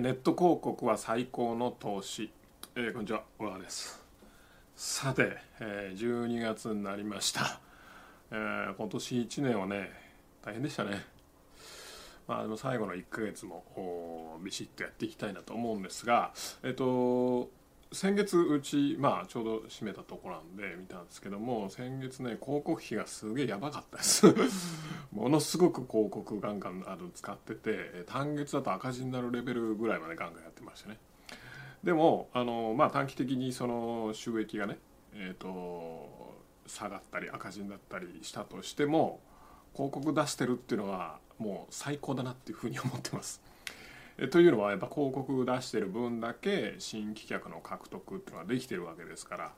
ネット広告は最高の投資、えー、こんにちは。小川です。さて、えー、12月になりました、えー、今年1年はね大変でしたね。まあでも最後の1ヶ月もビシッとやっていきたいなと思うんですがえっ、と先月うち、まあ、ちょうど閉めたとこなんで見たんですけども先月ね広告費がすげえやばかったです。ものすごく広告ガンガンあの使ってて単月だと赤字になるレベルぐらいまでガンガンやってましたね。でもあの、まあ、短期的にその収益がね、えーと、下がったり赤字になったりしたとしても広告出してるっていうのはもう最高だなっていうふうに思ってます。というのはやっぱ広告出してる分だけ新規客の獲得っていうのができてるわけですから。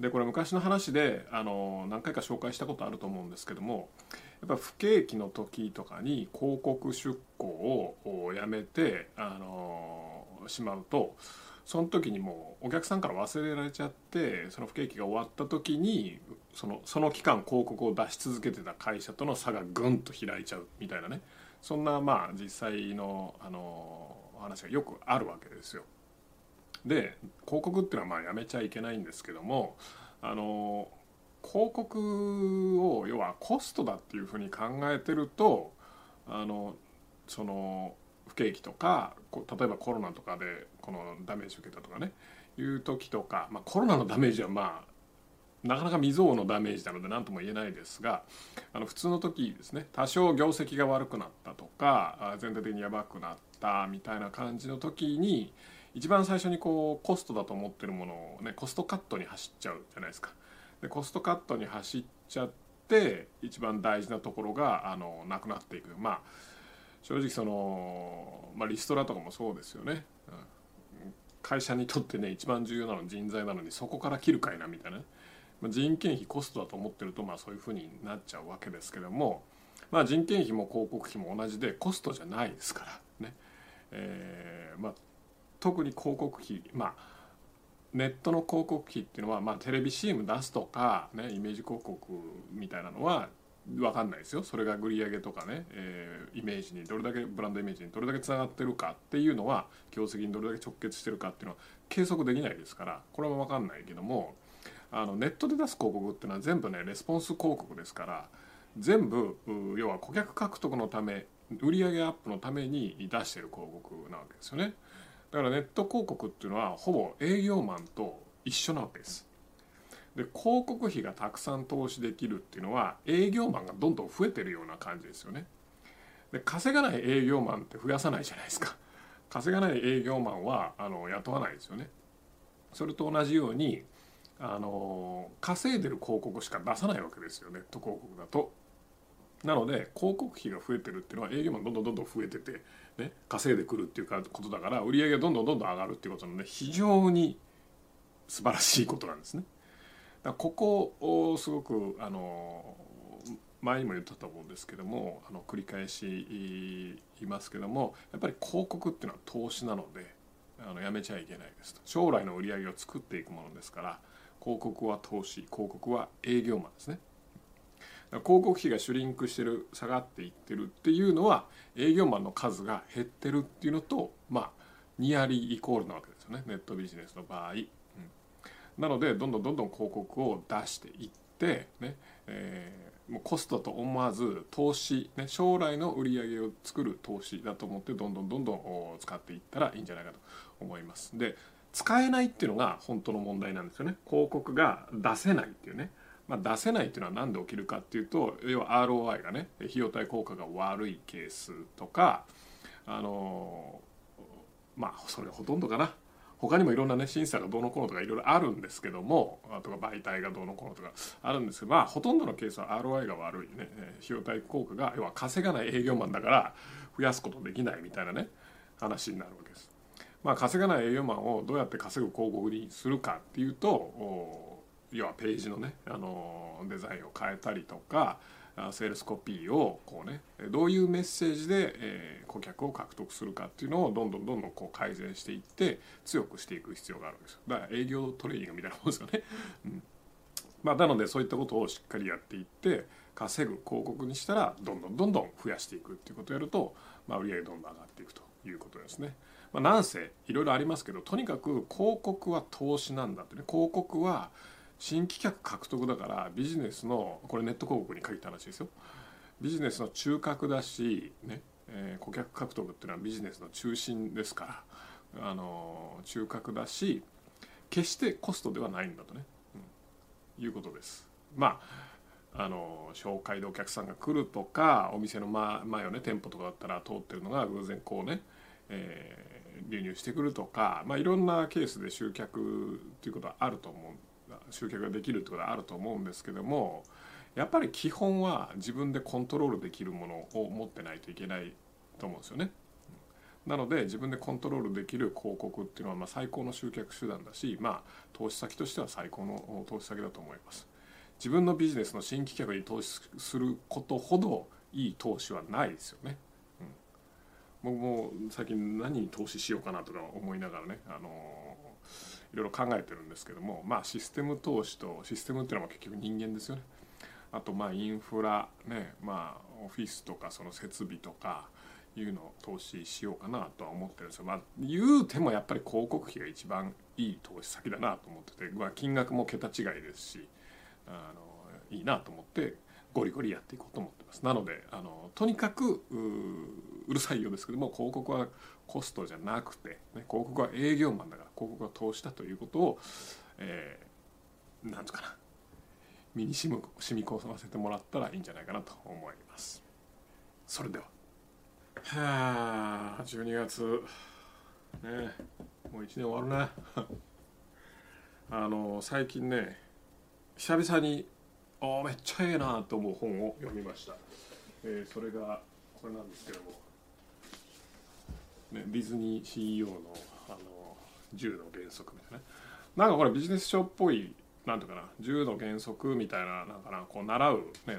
でこれ昔の話であの何回か紹介したことあると思うんですけどもやっぱ不景気の時とかに広告出稿をやめてあのしまうとその時にもうお客さんから忘れられちゃってその不景気が終わった時にそのその期間広告を出し続けてた会社との差がぐんと開いちゃうみたいなね。そんなまあ実際のあの話がよくあるわけですよ。で広告っていうのはまあやめちゃいけないんですけどもあの広告を要はコストだっていうふうに考えてるとあのその不景気とか例えばコロナとかでこのダメージ受けたとかねいう時とか、まあ、コロナのダメージはまあなかなか未曾有のダメージなので何とも言えないですがあの普通の時ですね多少業績が悪くなったとか全体的にやばくなったみたいな感じの時に一番最初にこうコストだと思ってるものをねコストカットに走っちゃうじゃないですか。でコストカットに走っちゃって一番大事なところがあのなくなっていくまあ正直その、まあ、リストラとかもそうですよね。うん会社にとってね一番重要なのは人材なのにそこから切るかいなみたいな、人件費コストだと思ってるとまあそういうふうになっちゃうわけですけども、まあ、人件費も広告費も同じでコストじゃないですからね、えまあ、特に広告費まあネットの広告費っていうのは、まあ、テレビ CM 出すとか、ね、イメージ広告みたいなのは分かんないですよ。それが売り上げとかね、え、イメージにどれだけブランドイメージにどれだけつながってるかっていうのは業績にどれだけ直結してるかっていうのは計測できないですからこれは分かんないけどもあのネットで出す広告っていうのは全部ねレスポンス広告ですから全部要は顧客獲得のため売上アップのために出してる広告なわけですよね。だからネット広告っていうのはほぼ営業マンと一緒なわけです。で広告費がたくさん投資できるっていうのは営業マンがどんどん増えてるような感じですよね。で稼がない営業マンって増やさないじゃないですか。稼がない営業マンはあの雇わないですよね。それと同じようにあの稼いでる広告しか出さないわけですよネット広告だと。なので広告費が増えてるっていうのは営業マンどんどんどんどん増えてて、ね、稼いでくるっていうことだから売り上げがどんどんどんどん上がるっていうことなので非常に素晴らしいことなんですね。だここをすごくあの前にも言ったと思うんですけどもあの繰り返し言いますけどもやっぱり広告っていうのは投資なのであのやめちゃいけないですと将来の売り上げを作っていくものですから広告は投資広告は営業マンですね。広告費がシュリンクしてる下がっていってるっていうのは営業マンの数が減ってるっていうのとまあニアリーイコールなわけですよね。ネットビジネスの場合、うん、なのでどんどんどんどん広告を出していってね、えー、もうコストと思わず投資、ね、将来の売り上げを作る投資だと思ってどんどんどんどん使っていったらいいんじゃないかと思います。で使えないっていうのが本当の問題なんですよね。広告が出せないっていうね、まあ、出せないっていうのは何で起きるかっていうと要は ROI がね費用対効果が悪いケースとかあのまあそれほとんどかな。他にもいろんなね審査がどうのこうのとかいろいろあるんですけどもあとか媒体がどうのこうのとかあるんですけどまあほとんどのケースは ROI が悪いね。費用対効果が要は稼がない営業マンだから増やすことできないみたいなね話になるわけです。まあ、稼がない営業マンをどうやって稼ぐ広告にするかっていうと要はページのねあのデザインを変えたりとかセールスコピーをこうねどういうメッセージで、え顧客を獲得するかっていうのをどんどんどんどんこう改善していって強くしていく必要があるわけですよだから営業トレーニングみたいなもんですよね。うんまあ、なのでそういったことをしっかりやっていって稼ぐ広告にしたらどんどんどんどん増やしていくっていうことをやると、まあ、売り上げどんどん上がっていくということですね。まあ、なんせいろいろありますけどとにかく広告は投資なんだってね。広告は新規客獲得だからビジネスのこれネット広告に限った話ですよ。ビジネスの中核だし、ねえー、顧客獲得っていうのはビジネスの中心ですからあの中核だし決してコストではないんだとね、うん、いうことです。まああの紹介でお客さんが来るとかお店の前をね店舗とかだったら通ってるのが偶然こうね、え流入してくるとか、まあ、いろんなケースで集客ということはあると思う集客ができるってことはあると思うんですけどもやっぱり基本は自分でコントロールできるものを持ってないといけないと思うんですよね。なので自分でコントロールできる広告っていうのはまあ最高の集客手段だし、まあ、投資先としては最高の投資先だと思います。自分のビジネスの新規客に投資することほどいい投資はないですよね。僕も最近何に投資しようかなとか思いながらね、あのいろいろ考えてるんですけどもまあシステム投資とシステムっていうのは結局人間ですよね。あとまあインフラねまあオフィスとかその設備とかいうのを投資しようかなとは思ってるんですよ。まあ言うてもやっぱり広告費が一番いい投資先だなと思ってて、まあ、金額も桁違いですしあのいいなと思ってゴリゴリやっていこうと思ってます。なのであのとにかくうるさいようですけども広告はコストじゃなくて、ね、広告は営業マンだから広告は投資だということを、えー、なんとかな身に染み染み込ませてもらったらいいんじゃないかなと思います。それでははあ12月ねもう1年終わるね あの最近ね久々にあめっちゃええなと思う本を読みました、えー、それがこれなんですけども。ね、ディズニー CEO のあの10の原則みたいななんかこれビジネス書っぽいなんていうかな10の原則みたいななんかなこう習う、ね、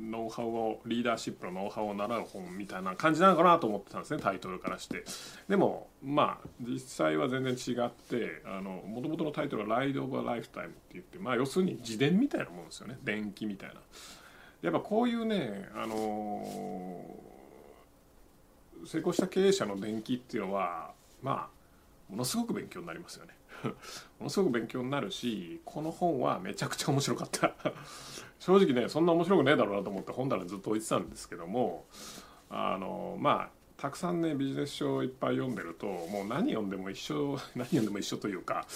ノウハウをリーダーシップのノウハウを習う本みたいな感じなのかなと思ってたんですねタイトルからして。でもまあ実際は全然違ってもともとのタイトルは「ライド・オブ・ライフタイム」って言ってまあ要するに自伝みたいなもんですよね。伝記みたいな。やっぱこういうねあのー成功した経営者の伝記っていうのはまあものすごく勉強になりますよね。ものすごく勉強になるしこの本はめちゃくちゃ面白かった。正直ねそんな面白くねえだろうなと思って本棚ずっと置いてたんですけどもあのまあたくさんねビジネス書をいっぱい読んでるともう何読んでも一緒 何読んでも一緒というか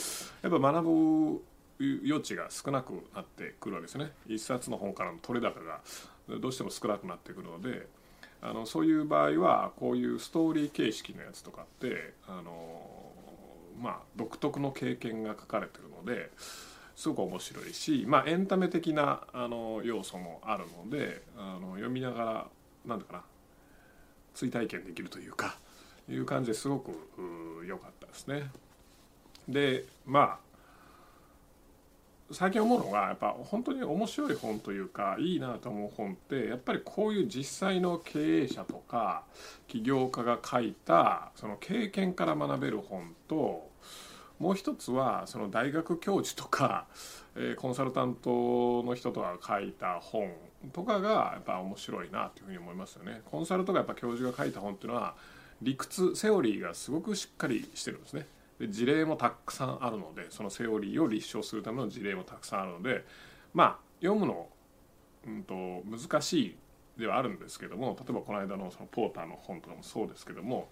やっぱ学ぶ余地が少なくなってくるわけですね。一冊の本からの取れ高がどうしても少なくなってくるのであのそういう場合はこういうストーリー形式のやつとかってあのまあ独特の経験が書かれてるのですごく面白いし、まあ、エンタメ的なあの要素もあるのであの読みながら何ていうかな追体験できるというかいう感じですごく良かったですね。でまあ最近思うのがやっぱ本当に面白い本というかいいなと思う本ってやっぱりこういう実際の経営者とか起業家が書いたその経験から学べる本ともう一つはその大学教授とか、えコンサルタントの人とかが書いた本とかがやっぱ面白いなというふうに思いますよね。コンサルとかやっぱ教授が書いた本っていうのは理屈セオリーがすごくしっかりしてるんですね。で事例もたくさんあるのでそのセオリーを立証するための事例もたくさんあるのでまあ読むの、うんと、難しいではあるんですけども例えばこの間のそのポーターの本とかもそうですけども、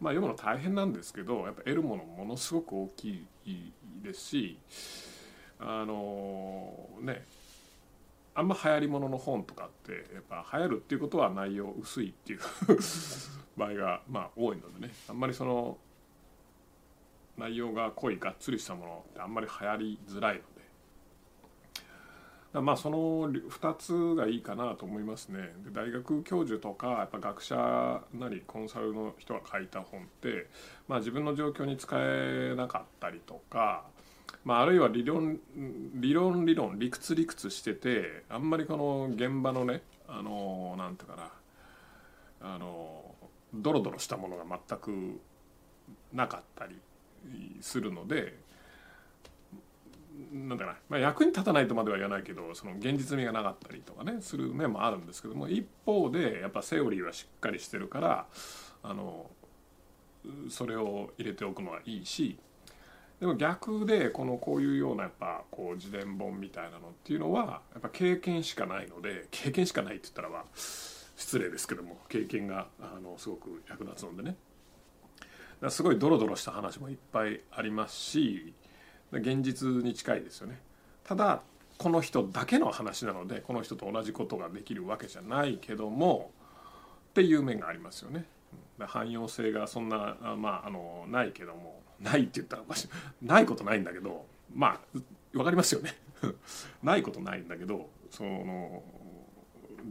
まあ、読むの大変なんですけどやっぱ得るものものすごく大きいですしあのねあんま流行りものの本とかってやっぱ流行るっていうことは内容薄いっていう 場合がまあ多いのでねあんまりその内容が濃いがっつりしたものってあんまり流行りづらいので。まあその2つがいいかなと思いますね。で大学教授とかやっぱ学者なりコンサルの人が書いた本って、まあ、自分の状況に使えなかったりとか、まあ、あるいは理論理論理論理屈理屈しててあんまりこの現場のねあのなんていうかなあのドロドロしたものが全くなかったりするのでなんだろうな、まあ、役に立たないとまでは言わないけどその現実味がなかったりとかねする面もあるんですけども一方でやっぱセオリーはしっかりしてるからあのそれを入れておくのはいいしでも逆でこのこういうようなやっぱこう自伝本みたいなのっていうのはやっぱ経験しかないので経験しかないって言ったらは失礼ですけども経験があのすごく役立つのでね。すごいドロドロした話もいっぱいありますし現実に近いですよね。ただこの人だけの話なのでこの人と同じことができるわけじゃないけどもっていう面がありますよね。汎用性がそんなまああのないけどもないって言ったらおかしい。ないことないんだけどまあ分かりますよね。ないことないんだけどその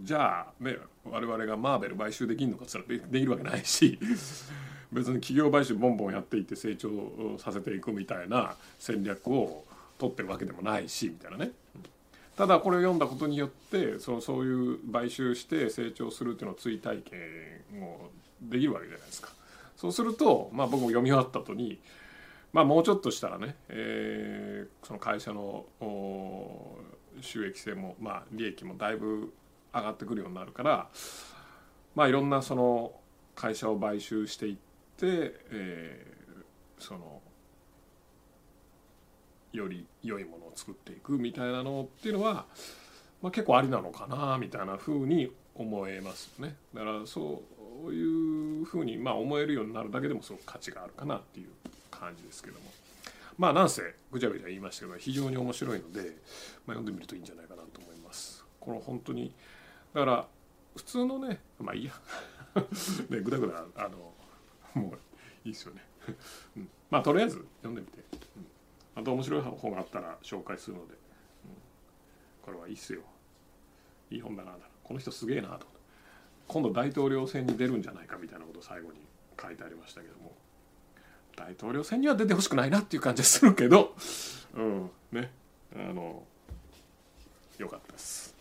じゃあね我々がマーベル買収できるのかっつったらできるわけないし別に企業買収ボンボンやっていって成長させていくみたいな戦略を取ってるわけでもないしみたいなね。ただこれを読んだことによってそうそういう買収して成長するっていうのを追体験をできるわけじゃないですか。そうすると、まあ、僕も読み終わった後にまあ、もうちょっとしたらね、えー、その会社の収益性も、まあ、利益もだいぶ上がってくるようになるから、まあ、いろんなその会社を買収していって、えー、そのより良いものを作っていくみたいなのっていうのは、まあ、結構ありなのかなみたいなふうに思えますね。だからそういうふうにまあ思えるようになるだけでもすごく価値があるかなっていう感じですけども。まあなんせぐちゃぐちゃ言いましたけど非常に面白いので、まあ、読んでみるといいんじゃないかなと思います。この本当にだから普通のねまあいいや。ねぐだぐだあのもういいですよね、うん、まあとりあえず読んでみて、うん、あと面白い本があったら紹介するので、うん、これはいいっすよ。いい本だなこの人すげえなと。今度大統領選に出るんじゃないかみたいなことを最後に書いてありましたけども。大統領選には出てほしくないなっていう感じはするけど、うん、ね、あの、よかったです。